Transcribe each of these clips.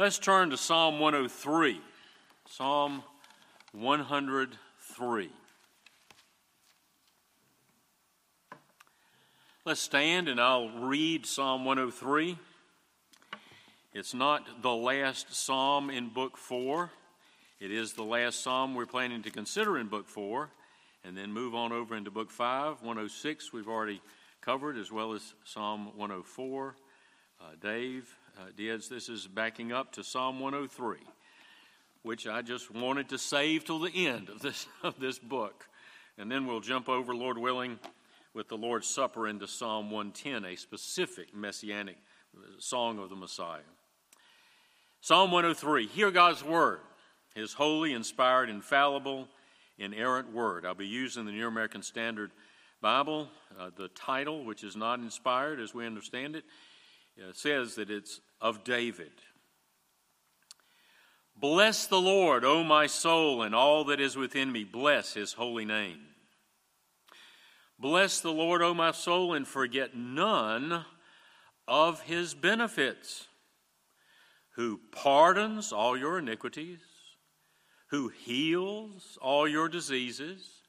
Let's turn to Psalm 103. Psalm 103. Let's stand and I'll read Psalm 103. It's not the last psalm in Book 4. It is the last psalm we're planning to consider in Book 4, and then move on over into Book 5. 106 we've already covered, as well as Psalm 104. Uh, Dave Diaz, this is backing up to Psalm 103, which I just wanted to save till the end of this, of this book. And then we'll jump over, Lord willing, with the Lord's Supper into Psalm 110, a specific messianic song of the Messiah. Psalm 103 Hear God's word, his holy, inspired, infallible, inerrant word. I'll be using the New American Standard Bible. Uh, the title, which is not inspired as we understand it, uh, Uh, says that it's of David. Bless the Lord, O my soul, and all that is within me. Bless his holy name. Bless the Lord, O my soul, and forget none of his benefits who pardons all your iniquities, who heals all your diseases,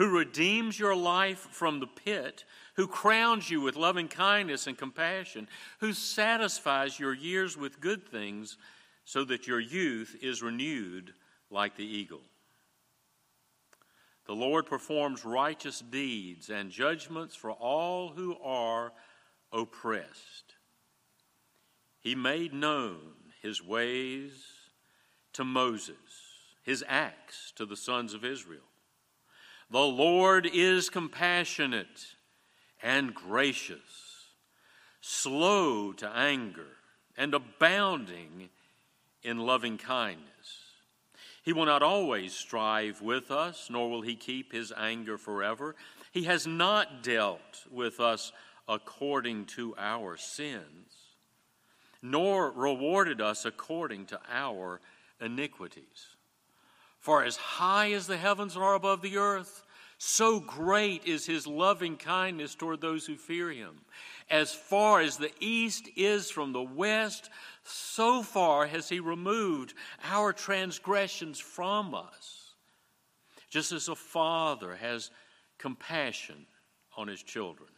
who redeems your life from the pit, who crowns you with loving kindness and compassion, who satisfies your years with good things so that your youth is renewed like the eagle. The Lord performs righteous deeds and judgments for all who are oppressed. He made known his ways to Moses, his acts to the sons of Israel. The Lord is compassionate and gracious, slow to anger, and abounding in loving kindness. He will not always strive with us, nor will he keep his anger forever. He has not dealt with us according to our sins nor rewarded us according to our iniquities. For as high as the heavens are above the earth, so great is his loving kindness toward those who fear him. As far as the east is from the west, so far has he removed our transgressions from us. Just as a father has compassion on his children,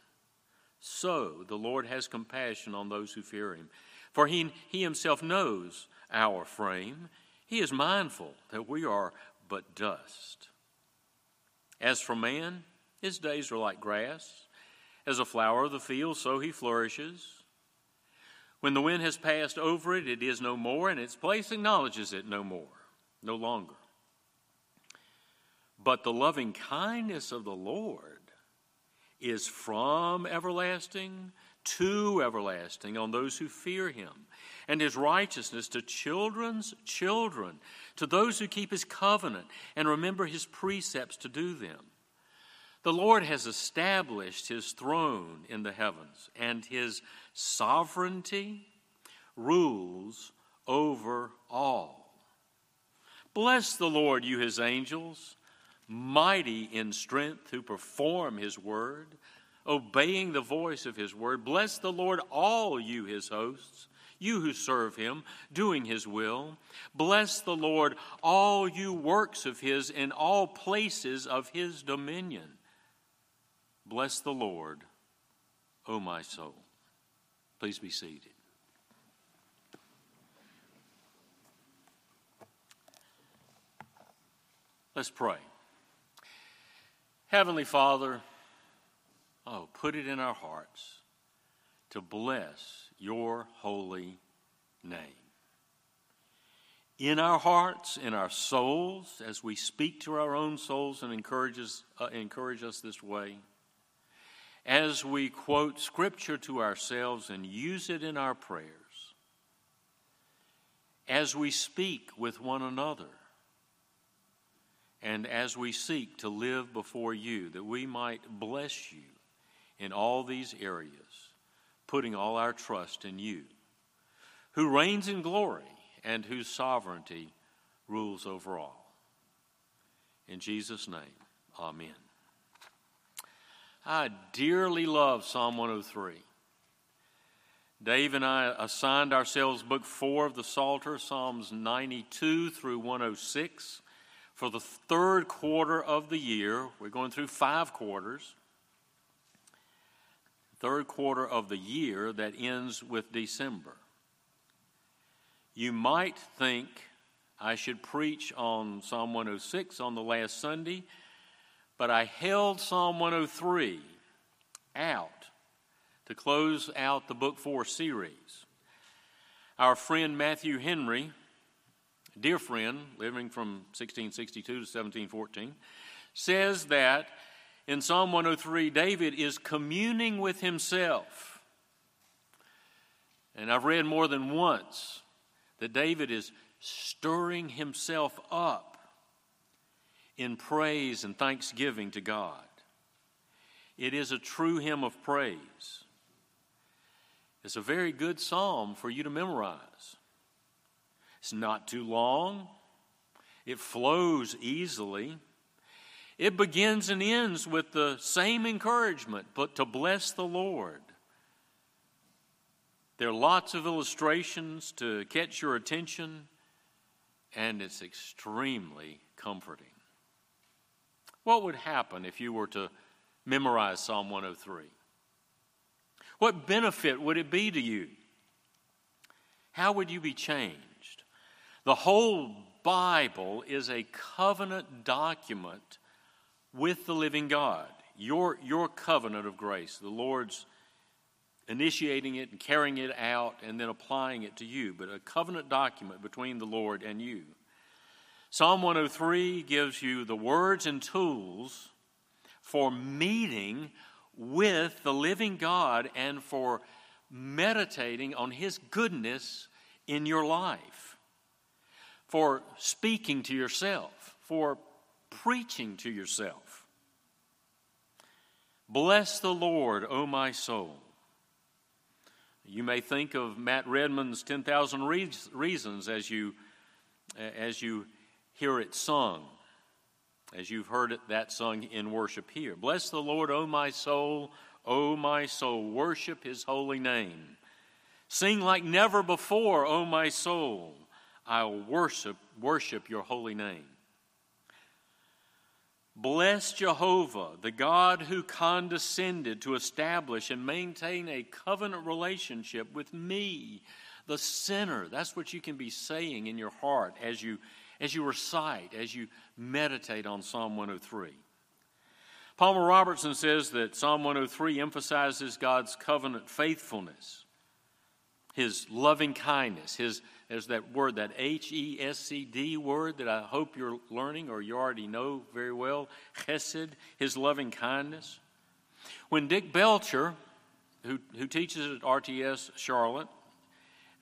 so the Lord has compassion on those who fear him. For he, he himself knows our frame. He is mindful that we are but dust. As for man, his days are like grass. As a flower of the field, so he flourishes. When the wind has passed over it, it is no more, and its place acknowledges it no more, no longer. But the loving kindness of the Lord is from everlasting to everlasting on those who fear him, and his righteousness to children's children, to those who keep his covenant and remember his precepts to do them. The Lord has established his throne in the heavens, and his sovereignty rules over all. Bless the Lord, you his angels, mighty in strength, who perform his word obeying the voice of his word. Bless the Lord, all you his hosts, you who serve him, doing his will. Bless the Lord, all you works of his in all places of his dominion. Bless the Lord, O my soul. Please be seated. Let's pray. Heavenly Father, Oh, put it in our hearts to bless your holy name. In our hearts, in our souls, as we speak to our own souls and encourages, uh, encourage us this way, as we quote Scripture to ourselves and use it in our prayers, as we speak with one another, and as we seek to live before you, that we might bless you in all these areas, putting all our trust in you, who reigns in glory and whose sovereignty rules over all. In Jesus' name, amen. I dearly love Psalm 103. Dave and I assigned ourselves book four of the Psalter, Psalms 92 through 106, for the third quarter of the year. We're going through five quarters. Third quarter of the year that ends with December. You might think I should preach on Psalm 106 on the last Sunday, but I held Psalm 103 out to close out the Book 4 series. Our friend Matthew Henry, dear friend, living from 1662 to 1714, says that in Psalm 103, David is communing with himself. And I've read more than once that David is stirring himself up in praise and thanksgiving to God. It is a true hymn of praise. It's a very good psalm for you to memorize. It's not too long, it flows easily. It begins and ends with the same encouragement, but to bless the Lord. There are lots of illustrations to catch your attention, and it's extremely comforting. What would happen if you were to memorize Psalm 103? What benefit would it be to you? How would you be changed? The whole Bible is a covenant document with the living God. Your, your covenant of grace, the Lord's initiating it and carrying it out and then applying it to you, but a covenant document between the Lord and you. Psalm 103 gives you the words and tools for meeting with the living God and for meditating on His goodness in your life, for speaking to yourself, for preaching to yourself. Bless the Lord, O my soul. You may think of Matt Redman's 10,000 Reasons as you, as you hear it sung as you've heard it, that sung in worship here. Bless the Lord, O my soul, O my soul, worship his holy name. Sing like never before, O my soul, I'll worship, worship your holy name. Bless Jehovah, the God who condescended to establish and maintain a covenant relationship with me, the sinner. That's what you can be saying in your heart as you as you recite, as you meditate on Psalm 103. Palmer Robertson says that Psalm 103 emphasizes God's covenant faithfulness, His loving kindness, His there's that word, that H E S C D word that I hope you're learning or you already know very well, Chesed, His loving kindness. When Dick Belcher, who, who teaches at RTS Charlotte,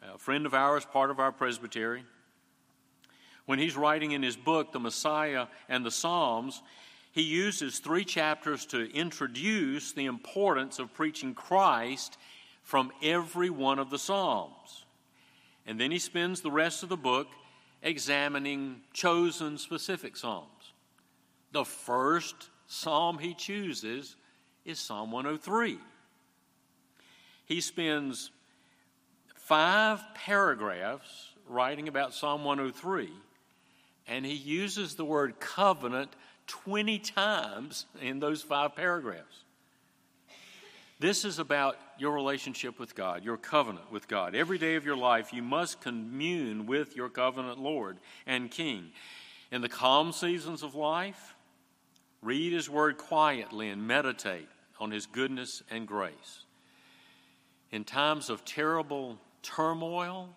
a friend of ours, part of our presbytery, when he's writing in his book, The Messiah and the Psalms, he uses three chapters to introduce the importance of preaching Christ from every one of the Psalms. And then he spends the rest of the book examining chosen specific Psalms. The first Psalm he chooses is Psalm 103. He spends five paragraphs writing about Psalm 103 and he uses the word covenant 20 times in those five paragraphs. This is about your relationship with God, your covenant with God. Every day of your life, you must commune with your covenant Lord and King. In the calm seasons of life, read His Word quietly and meditate on His goodness and grace. In times of terrible turmoil,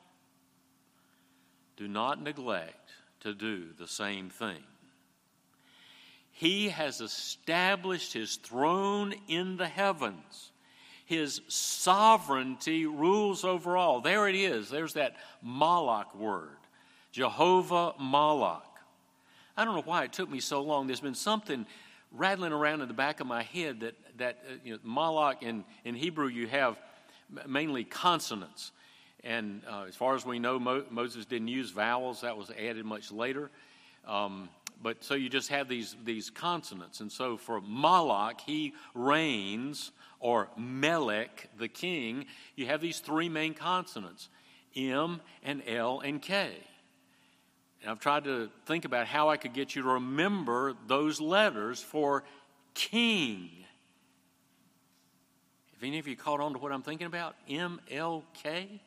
do not neglect to do the same thing. He has established his throne in the heavens. His sovereignty rules over all. There it is. There's that Malach word Jehovah Malach. I don't know why it took me so long. There's been something rattling around in the back of my head that, that uh, you know, Malach in, in Hebrew, you have mainly consonants. And uh, as far as we know, Mo- Moses didn't use vowels, that was added much later. Um, but so you just have these, these consonants. And so for Malach, he reigns, or Melech, the king, you have these three main consonants M and L and K. And I've tried to think about how I could get you to remember those letters for king. If any of you caught on to what I'm thinking about, M L K,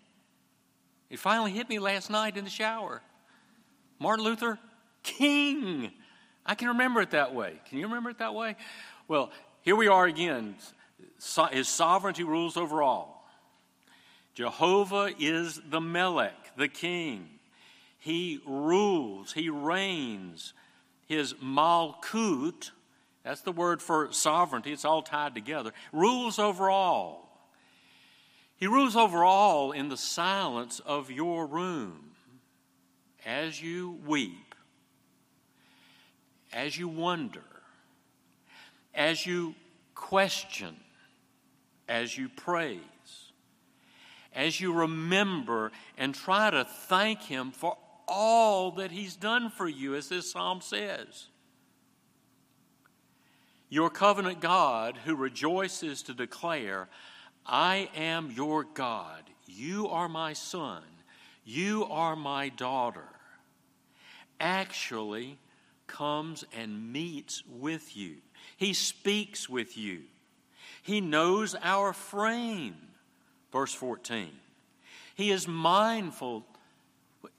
it finally hit me last night in the shower. Martin Luther, king. I can remember it that way. Can you remember it that way? Well, here we are again. His sovereignty rules over all. Jehovah is the Melech, the king. He rules, he reigns. His Malkut, that's the word for sovereignty, it's all tied together, rules over all. He rules over all in the silence of your room as you weep, as you wonder, as you question, as you praise, as you remember and try to thank Him for all that He's done for you, as this psalm says. Your covenant God who rejoices to declare, I am your God, you are my son, you are my daughter, actually comes and meets with you. He speaks with you. He knows our frame. Verse 14. He is mindful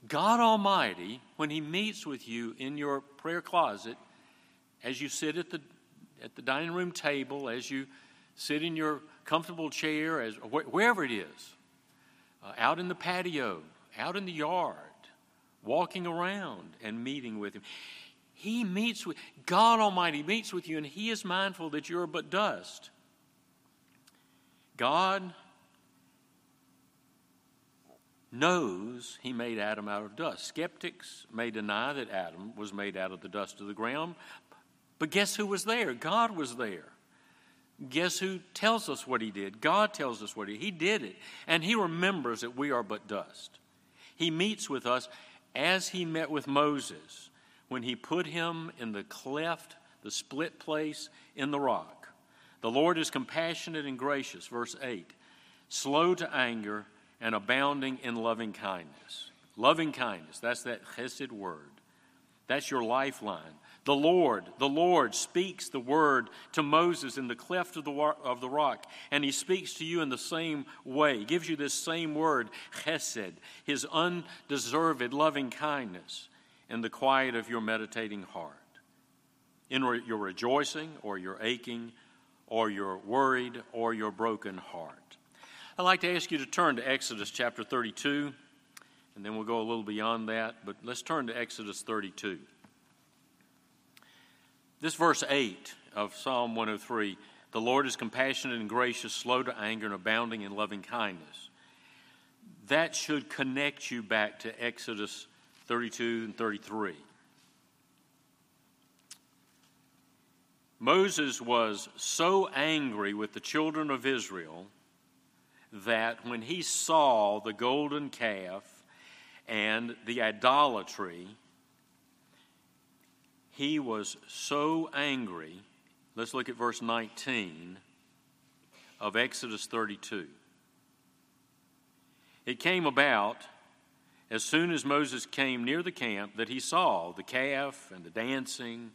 God Almighty, when He meets with you in your prayer closet, as you sit at the, at the dining room table, as you sit in your comfortable chair, as, wh- wherever it is, uh, out in the patio, out in the yard, walking around and meeting with Him. He meets with, God Almighty meets with you, and He is mindful that you're but dust. God knows he made Adam out of dust. Skeptics may deny that Adam was made out of the dust of the ground, but guess who was there? God was there. Guess who tells us what he did? God tells us what he did. He did it, and he remembers that we are but dust. He meets with us as he met with Moses when he put him in the cleft, the split place in the rock. The Lord is compassionate and gracious, verse 8, slow to anger and abounding in loving kindness. Loving kindness, that's that chesed word. That's your lifeline. The Lord, the Lord speaks the word to Moses in the cleft of the, of the rock, and he speaks to you in the same way. He gives you this same word, chesed, his undeserved loving kindness, in the quiet of your meditating heart. In re- your rejoicing, or your aching, or your worried, or your broken heart. I'd like to ask you to turn to Exodus chapter 32, and then we'll go a little beyond that, but let's turn to Exodus 32. This verse 8 of Psalm 103 the Lord is compassionate and gracious, slow to anger, and abounding in loving kindness. That should connect you back to Exodus 32 and 33. Moses was so angry with the children of Israel that when he saw the golden calf and the idolatry, he was so angry. Let's look at verse 19 of Exodus 32. It came about as soon as Moses came near the camp that he saw the calf and the dancing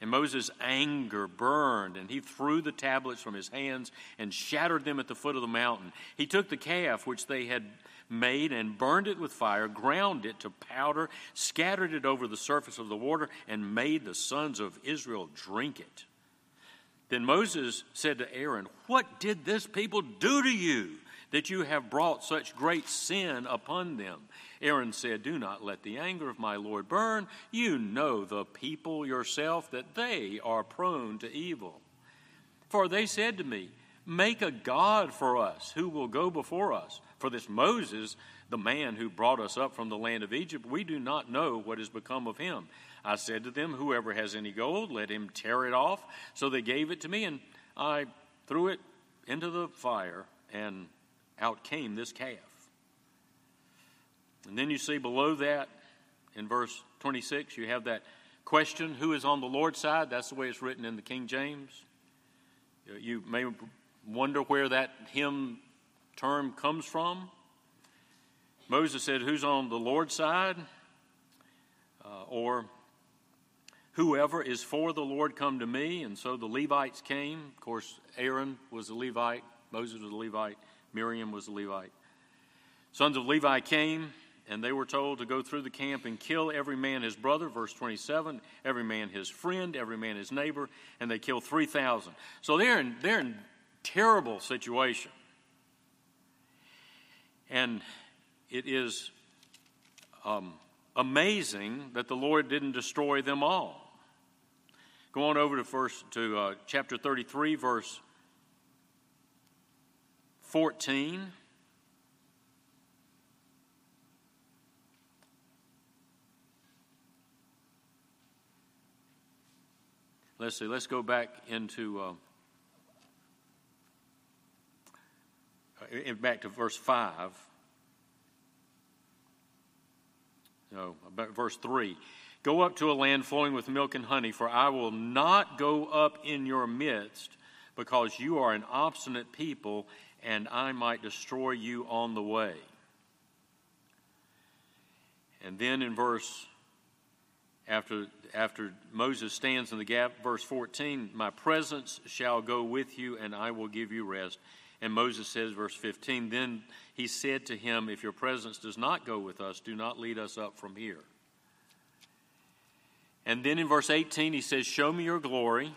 and Moses' anger burned, and he threw the tablets from his hands and shattered them at the foot of the mountain. He took the calf which they had made and burned it with fire, ground it to powder, scattered it over the surface of the water, and made the sons of Israel drink it. Then Moses said to Aaron, What did this people do to you that you have brought such great sin upon them? Aaron said, Do not let the anger of my Lord burn. You know the people yourself that they are prone to evil. For they said to me, Make a God for us who will go before us. For this Moses, the man who brought us up from the land of Egypt, we do not know what has become of him. I said to them, Whoever has any gold, let him tear it off. So they gave it to me, and I threw it into the fire, and out came this calf. And then you see below that, in verse 26, you have that question who is on the Lord's side. That's the way it's written in the King James. You may wonder where that hymn term comes from. Moses said, Who's on the Lord's side? Uh, or whoever is for the Lord come to me. And so the Levites came. Of course, Aaron was a Levite, Moses was a Levite, Miriam was a Levite. Sons of Levi came, and they were told to go through the camp and kill every man his brother, verse 27, every man his friend, every man his neighbor, and they killed 3,000. So they're in, they're in terrible situation. And it is um, amazing that the Lord didn't destroy them all. Go on over to first to uh, chapter 33, verse 14. Let's see, let's go back into uh, back to verse 5. No, verse 3. Go up to a land flowing with milk and honey, for I will not go up in your midst, because you are an obstinate people, and I might destroy you on the way. And then in verse after after Moses stands in the gap, verse 14, My presence shall go with you, and I will give you rest. And Moses says, verse 15, Then he said to him, If your presence does not go with us, do not lead us up from here. And then in verse 18, he says, Show me your glory.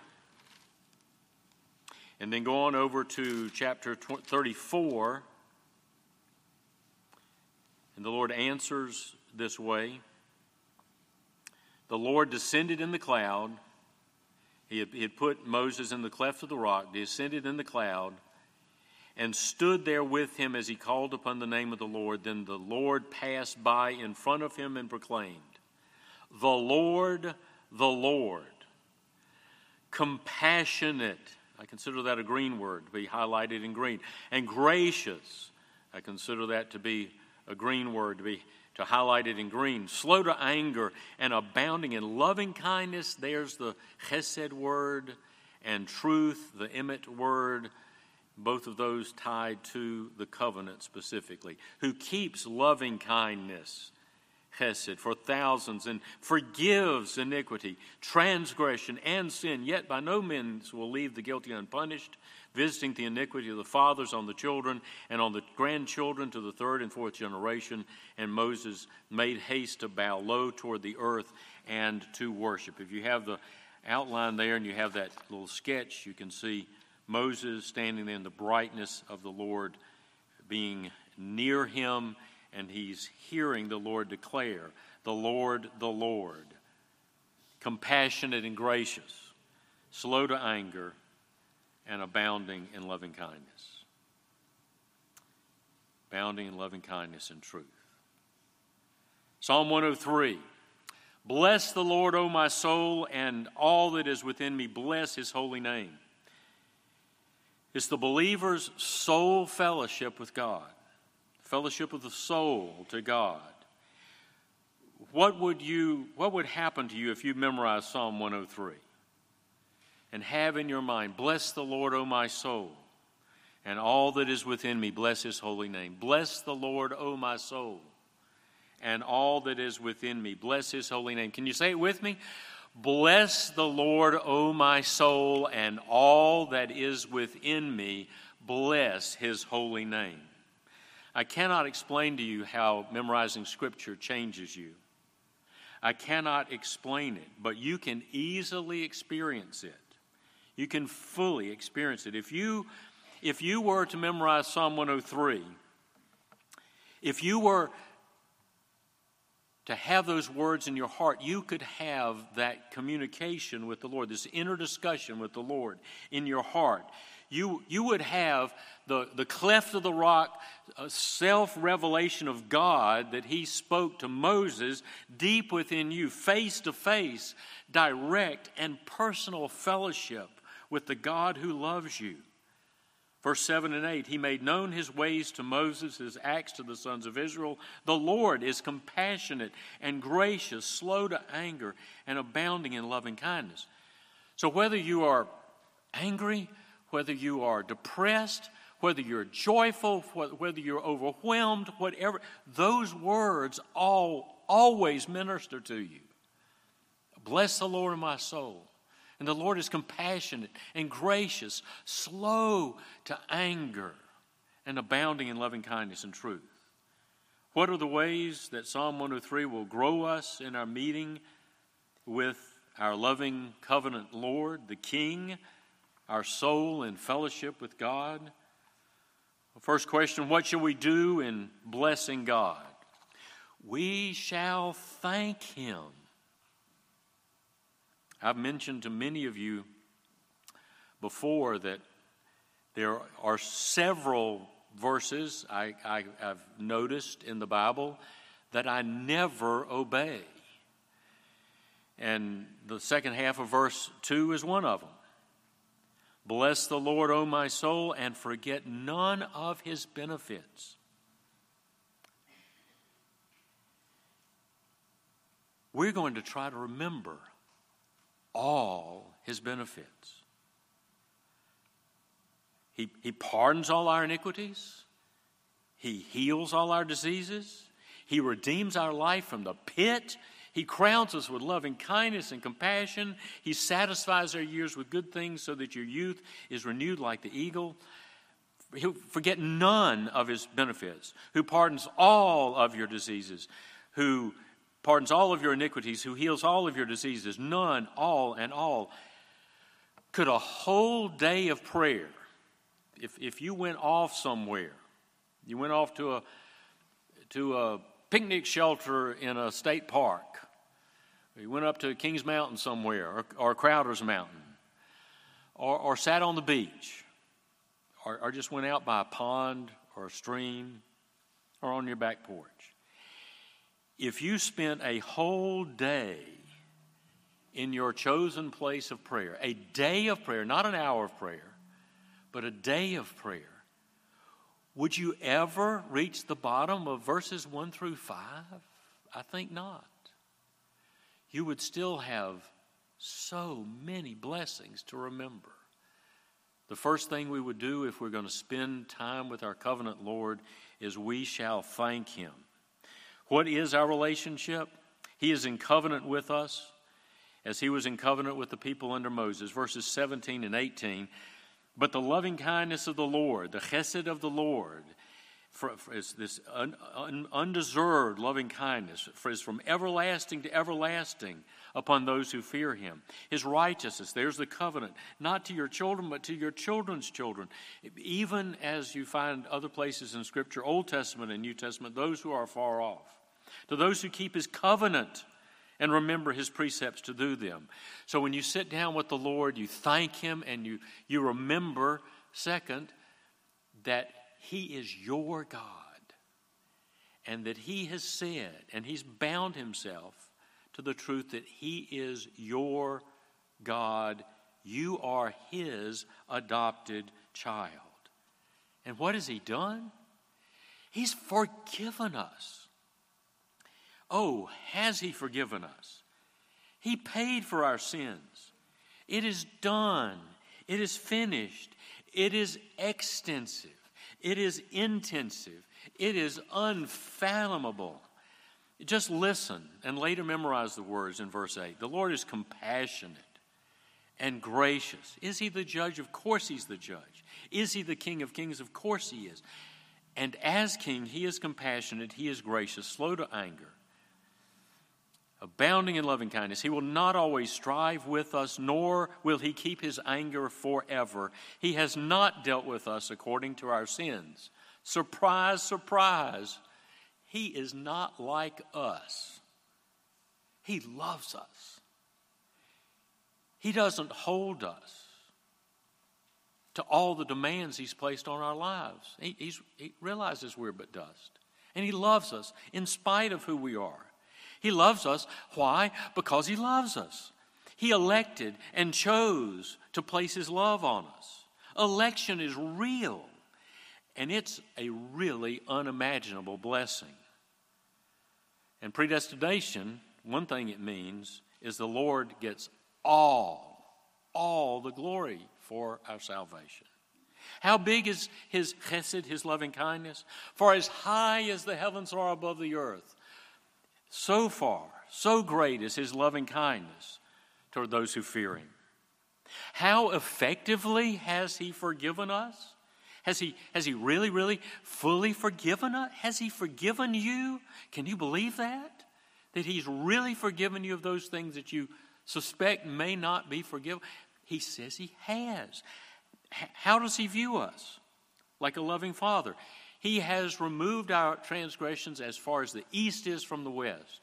And then go on over to chapter 34. And the Lord answers this way The Lord descended in the cloud. He had, he had put Moses in the cleft of the rock, descended in the cloud, and stood there with him as he called upon the name of the Lord. Then the Lord passed by in front of him and proclaimed, the Lord, the Lord. Compassionate. I consider that a green word to be highlighted in green. And gracious. I consider that to be a green word to be to highlight it in green. Slow to anger and abounding in loving kindness. There's the chesed word and truth, the emet word. Both of those tied to the covenant specifically. Who keeps loving kindness chesed for thousands and forgives iniquity, transgression, and sin, yet by no means will leave the guilty unpunished, visiting the iniquity of the fathers on the children and on the grandchildren to the third and fourth generation. And Moses made haste to bow low toward the earth and to worship. If you have the outline there and you have that little sketch, you can see Moses standing in the brightness of the Lord, being near him and he's hearing the Lord declare, The Lord, the Lord, compassionate and gracious, slow to anger, and abounding in loving kindness. Abounding in loving kindness and truth. Psalm 103 Bless the Lord, O my soul, and all that is within me, bless his holy name. It's the believer's soul fellowship with God fellowship of the soul to God. What would you what would happen to you if you memorized Psalm 103 and have in your mind, bless the Lord, O my soul, and all that is within me, bless his holy name. Bless the Lord, O my soul, and all that is within me, bless his holy name. Can you say it with me? Bless the Lord, O my soul, and all that is within me, bless his holy name. I cannot explain to you how memorizing Scripture changes you. I cannot explain it, but you can easily experience it. You can fully experience it. If you, if you were to memorize Psalm 103, if you were to have those words in your heart, you could have that communication with the Lord, this inner discussion with the Lord in your heart you, you would have the, the cleft of the rock self revelation of God that he spoke to Moses deep within you, face to face, direct and personal fellowship with the God who loves you. Verse 7 and 8 He made known his ways to Moses, his acts to the sons of Israel. The Lord is compassionate and gracious, slow to anger, and abounding in loving kindness. So, whether you are angry, whether you are depressed, whether you're joyful, whether you're overwhelmed, whatever, those words all always minister to you. Bless the Lord my soul. And the Lord is compassionate and gracious, slow to anger, and abounding in loving kindness and truth. What are the ways that Psalm 103 will grow us in our meeting with our loving covenant Lord, the King, our soul in fellowship with God? First question What shall we do in blessing God? We shall thank Him I've mentioned to many of you before that there are several verses I, I, have noticed in the Bible that I never obey. And the second half of verse 2 is one of them. Bless the Lord, O my soul, and forget none of his benefits. We're going to try to remember all his benefits. He, he pardons all our iniquities. He heals all our diseases. He redeems our life from the pit. He crowns us with loving kindness and compassion. He satisfies our years with good things so that your youth is renewed like the eagle. He'll forget none of his benefits, who pardons all of your diseases, who pardons all of your iniquities, who heals all of your diseases, none, all, and all. Could a whole day of prayer, if, if you went off somewhere, you went off to a, to a picnic shelter in a state park, you went up to Kings Mountain somewhere, or, or Crowder's Mountain, or, or sat on the beach, or, or just went out by a pond or a stream, or on your back porch if you spent a whole day in your chosen place of prayer, a day of prayer, not an hour of prayer, but a day of prayer, would you ever reach the bottom of verses 1 through 5? I think not. You would still have so many blessings to remember. The first thing we would do if we're going to spend time with our covenant Lord is we shall thank Him. What is our relationship? He is in covenant with us as he was in covenant with the people under Moses. Verses 17 and 18. But the loving kindness of the Lord, the chesed of the Lord, for, for is this un, un, undeserved loving kindness for, is from everlasting to everlasting upon those who fear him. His righteousness, there's the covenant, not to your children, but to your children's children. Even as you find other places in Scripture, Old Testament and New Testament, those who are far off to those who keep his covenant and remember his precepts to do them. So when you sit down with the Lord, you thank him and you, you remember, second, that he is your God and that he has said and he's bound himself to the truth that he is your God. You are his adopted child. And what has he done? He's forgiven us. Oh, has He forgiven us? He paid for our sins. It is done. It is finished. It is extensive. It is intensive. It is unfathomable. Just listen and later memorize the words in verse 8. The Lord is compassionate and gracious. Is He the judge? Of course He's the judge. Is He the King of kings? Of course He is. And as King, He is compassionate, He is gracious, slow to anger abounding in loving kindness. He will not always strive with us, nor will he keep his anger forever. He has not dealt with us according to our sins. Surprise, surprise. He is not like us. He loves us. He doesn't hold us to all the demands He's placed on our lives. He, he realizes we're but dust. And He loves us in spite of who we are. He loves us. Why? Because He loves us. He elected and chose to place His love on us. Election is real, and it's a really unimaginable blessing. And predestination, one thing it means is the Lord gets all, all the glory for our salvation. How big is his chesed, his loving kindness? For as high as the heavens are above the earth, so far, so great is his loving kindness toward those who fear him. How effectively has he forgiven us? Has he, has he really, really fully forgiven us? Has he forgiven you? Can you believe that? That he's really forgiven you of those things that you suspect may not be forgiven? He says he has. How does he view us? Like a loving father. He has removed our transgressions as far as the east is from the west.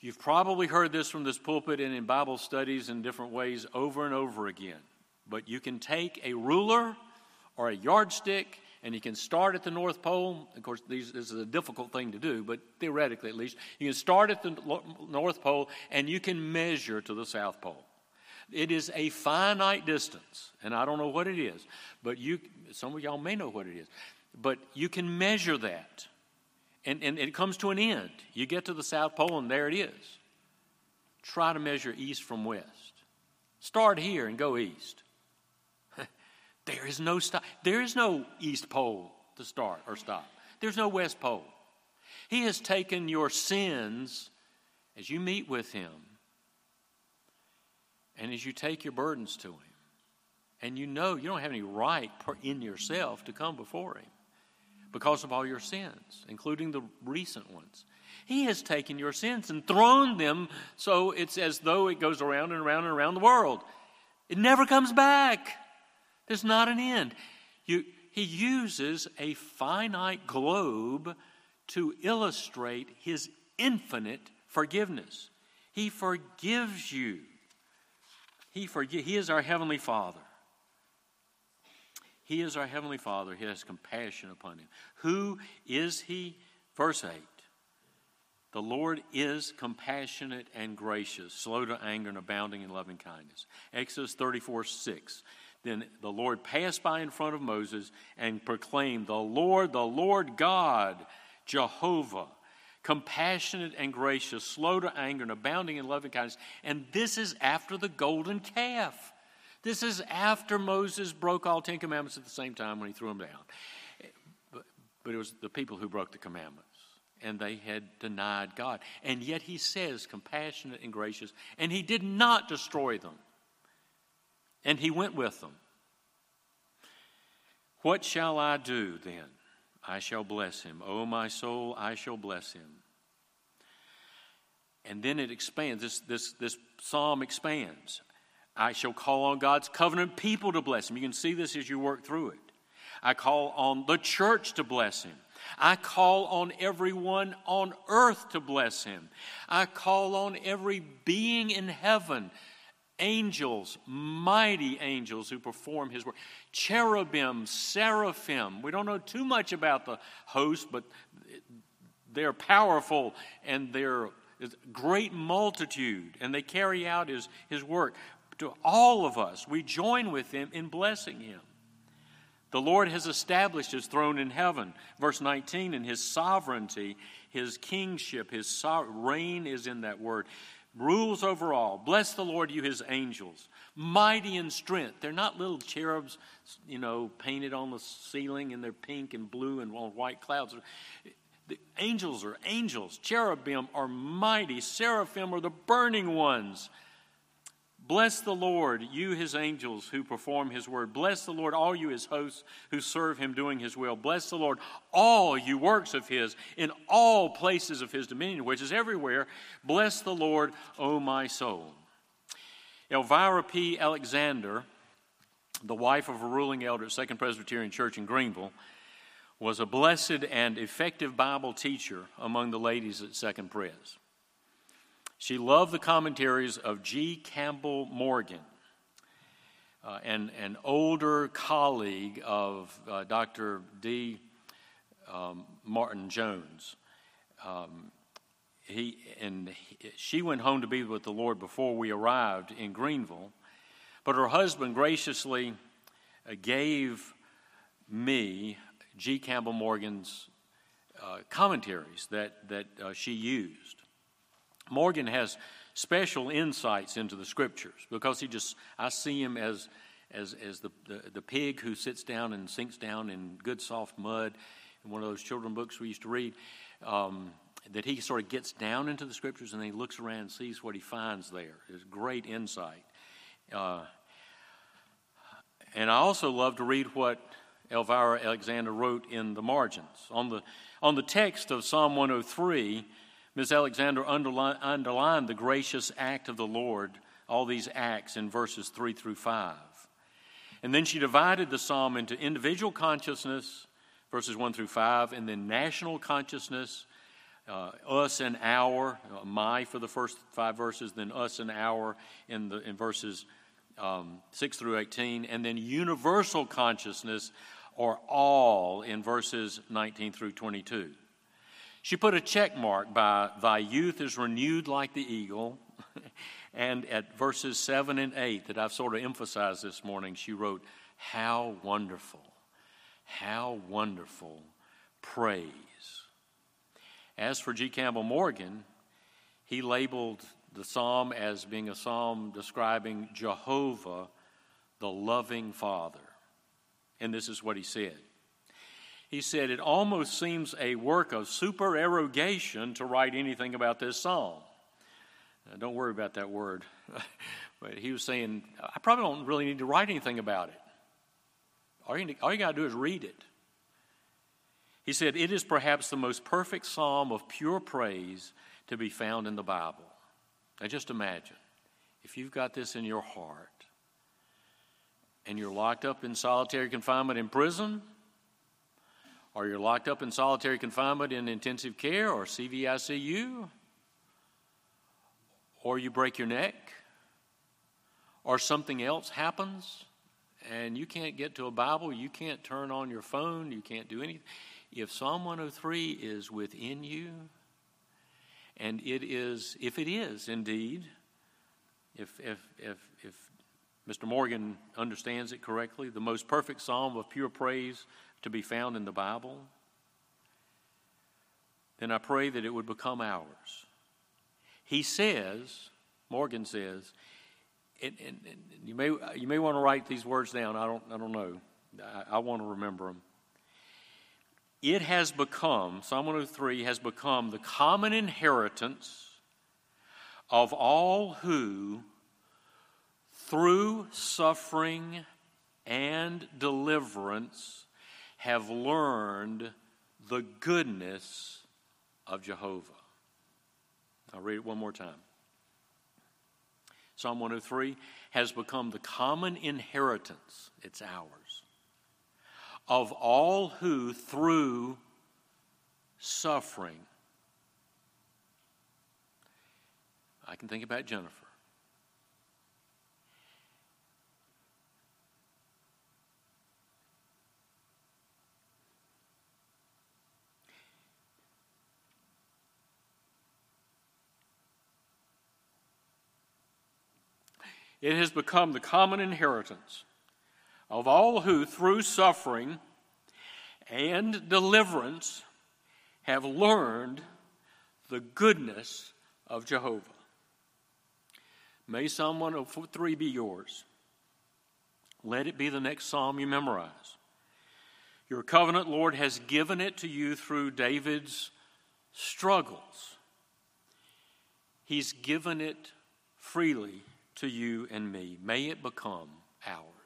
You've probably heard this from this pulpit and in Bible studies in different ways over and over again. But you can take a ruler or a yardstick and you can start at the North Pole. Of course, these, this is a difficult thing to do, but theoretically at least, you can start at the North Pole and you can measure to the South Pole. It is a finite distance, and I don't know what it is, but you, some of y'all may know what it is, but you can measure that. And, and it comes to an end. You get to the South Pole, and there it is. Try to measure east from west. Start here and go east. there is no stop. There is no east pole to start or stop. There's no west pole. He has taken your sins as you meet with him and as you take your burdens to Him, and you know you don't have any right in yourself to come before Him because of all your sins, including the recent ones. He has taken your sins and thrown them so it's as though it goes around and around and around the world. It never comes back. There's not an end. You, he uses a finite globe to illustrate his infinite forgiveness. He forgives you he, forgive, he is our Heavenly Father. He is our Heavenly Father. He has compassion upon him. Who is He? Verse 8 The Lord is compassionate and gracious, slow to anger and abounding in loving kindness. Exodus 34 6. Then the Lord passed by in front of Moses and proclaimed, The Lord, the Lord God, Jehovah compassionate and gracious, slow to anger, and abounding in loving kindness. And this is after the golden calf. This is after Moses broke all Ten Commandments at the same time when he threw them down. But, but it was the people who broke the commandments, and they had denied God. And yet he says, compassionate and gracious, and he did not destroy them. And he went with them. What shall I do then? I shall bless him. O my soul, I shall bless him. And then it expands. This, this, this psalm expands. I shall call on God's covenant people to bless him. You can see this as you work through it. I call on the church to bless him. I call on everyone on earth to bless him. I call on every being in heaven angels, mighty angels who perform his work, cherubim, seraphim. We don't know too much about the host, but they're powerful and they're great multitude, and they carry out his, his work. To all of us, we join with him in blessing him. The Lord has established his throne in heaven. Verse 19, and his sovereignty, his kingship, his so- reign is in that word rules over all. Bless the Lord, you his angels, mighty in strength. They're not little cherubs, you know, painted on the ceiling and they're pink and blue and on white clouds. The angels are angels. Cherubim are mighty. Seraphim are the burning ones. Bless the Lord, you his angels who perform his word. Bless the Lord, all you his hosts who serve him doing his will. Bless the Lord, all you works of his in all places of his dominion, which is everywhere. Bless the Lord, O my soul. Elvira P. Alexander, the wife of a ruling elder at Second Presbyterian Church in Greenville, was a blessed and effective Bible teacher among the ladies at Second Pres. She loved the commentaries of G. Campbell Morgan, uh, and an older colleague of uh, Dr. D. Um, Martyn Jones. Um, he, and he, she went home to be with the Lord before we arrived in Greenville, but her husband graciously uh, gave me G. Campbell Morgan's uh, commentaries that, that uh, she used. Morgan has special insights into the scriptures because he just, I see him as, as, as the, the, the pig who sits down and sinks down in good soft mud in one of those children books we used to read. Um, that he sort of gets down into the scriptures and he looks around and sees what he finds there. It's great insight. Uh, and I also love to read what Elvira Alexander wrote in the margins. On the, on the text of Psalm 103, Ms. Alexander underline, underlined the gracious act of the Lord, all these acts in verses 3 through 5. And then she divided the psalm into individual consciousness, verses 1 through 5, and then national consciousness, uh, us and our, uh, my for the first five verses, then us and our in, the, in verses um, 6 through 18, and then universal consciousness or all in verses 19 through 22. She put a check mark by Thy youth is renewed like the eagle. and at verses 7 and 8 that I've sort of emphasized this morning, she wrote, How wonderful, how wonderful praise. As for G. Campbell Morgan, he labeled the psalm as being a psalm describing Jehovah, the loving Father. And this is what he said. He said, It almost seems a work of supererogation to write anything about this psalm. Now, don't worry about that word. but he was saying, I probably don't really need to write anything about it. All you, all you got to do is read it. He said, It is perhaps the most perfect psalm of pure praise to be found in the Bible. Now just imagine if you've got this in your heart and you're locked up in solitary confinement in prison, or you're locked up in solitary confinement in intensive care or CVICU, or you break your neck, or something else happens, and you can't get to a Bible, you can't turn on your phone, you can't do anything. If Psalm 103 is within you, and it is, if it is indeed, if, if, if, if Mr. Morgan understands it correctly, the most perfect psalm of pure praise to be found in the Bible, then I pray that it would become ours. He says, Morgan says, and, and, and you may you may want to write these words down. I don't I don't know. I, I want to remember them it has become, Psalm 103 has become the common inheritance of all who, through suffering and deliverance, have learned the goodness of Jehovah. I'll read it one more time. Psalm 103 has become the common inheritance, it's ours of all who, through suffering, I can think about Jennifer. It has become the common inheritance of all who, through suffering and deliverance, have learned the goodness of Jehovah. May Psalm 103 be yours. Let it be the next psalm you memorize. Your covenant, Lord, has given it to you through David's struggles. He's given it freely to you and me. May it become ours.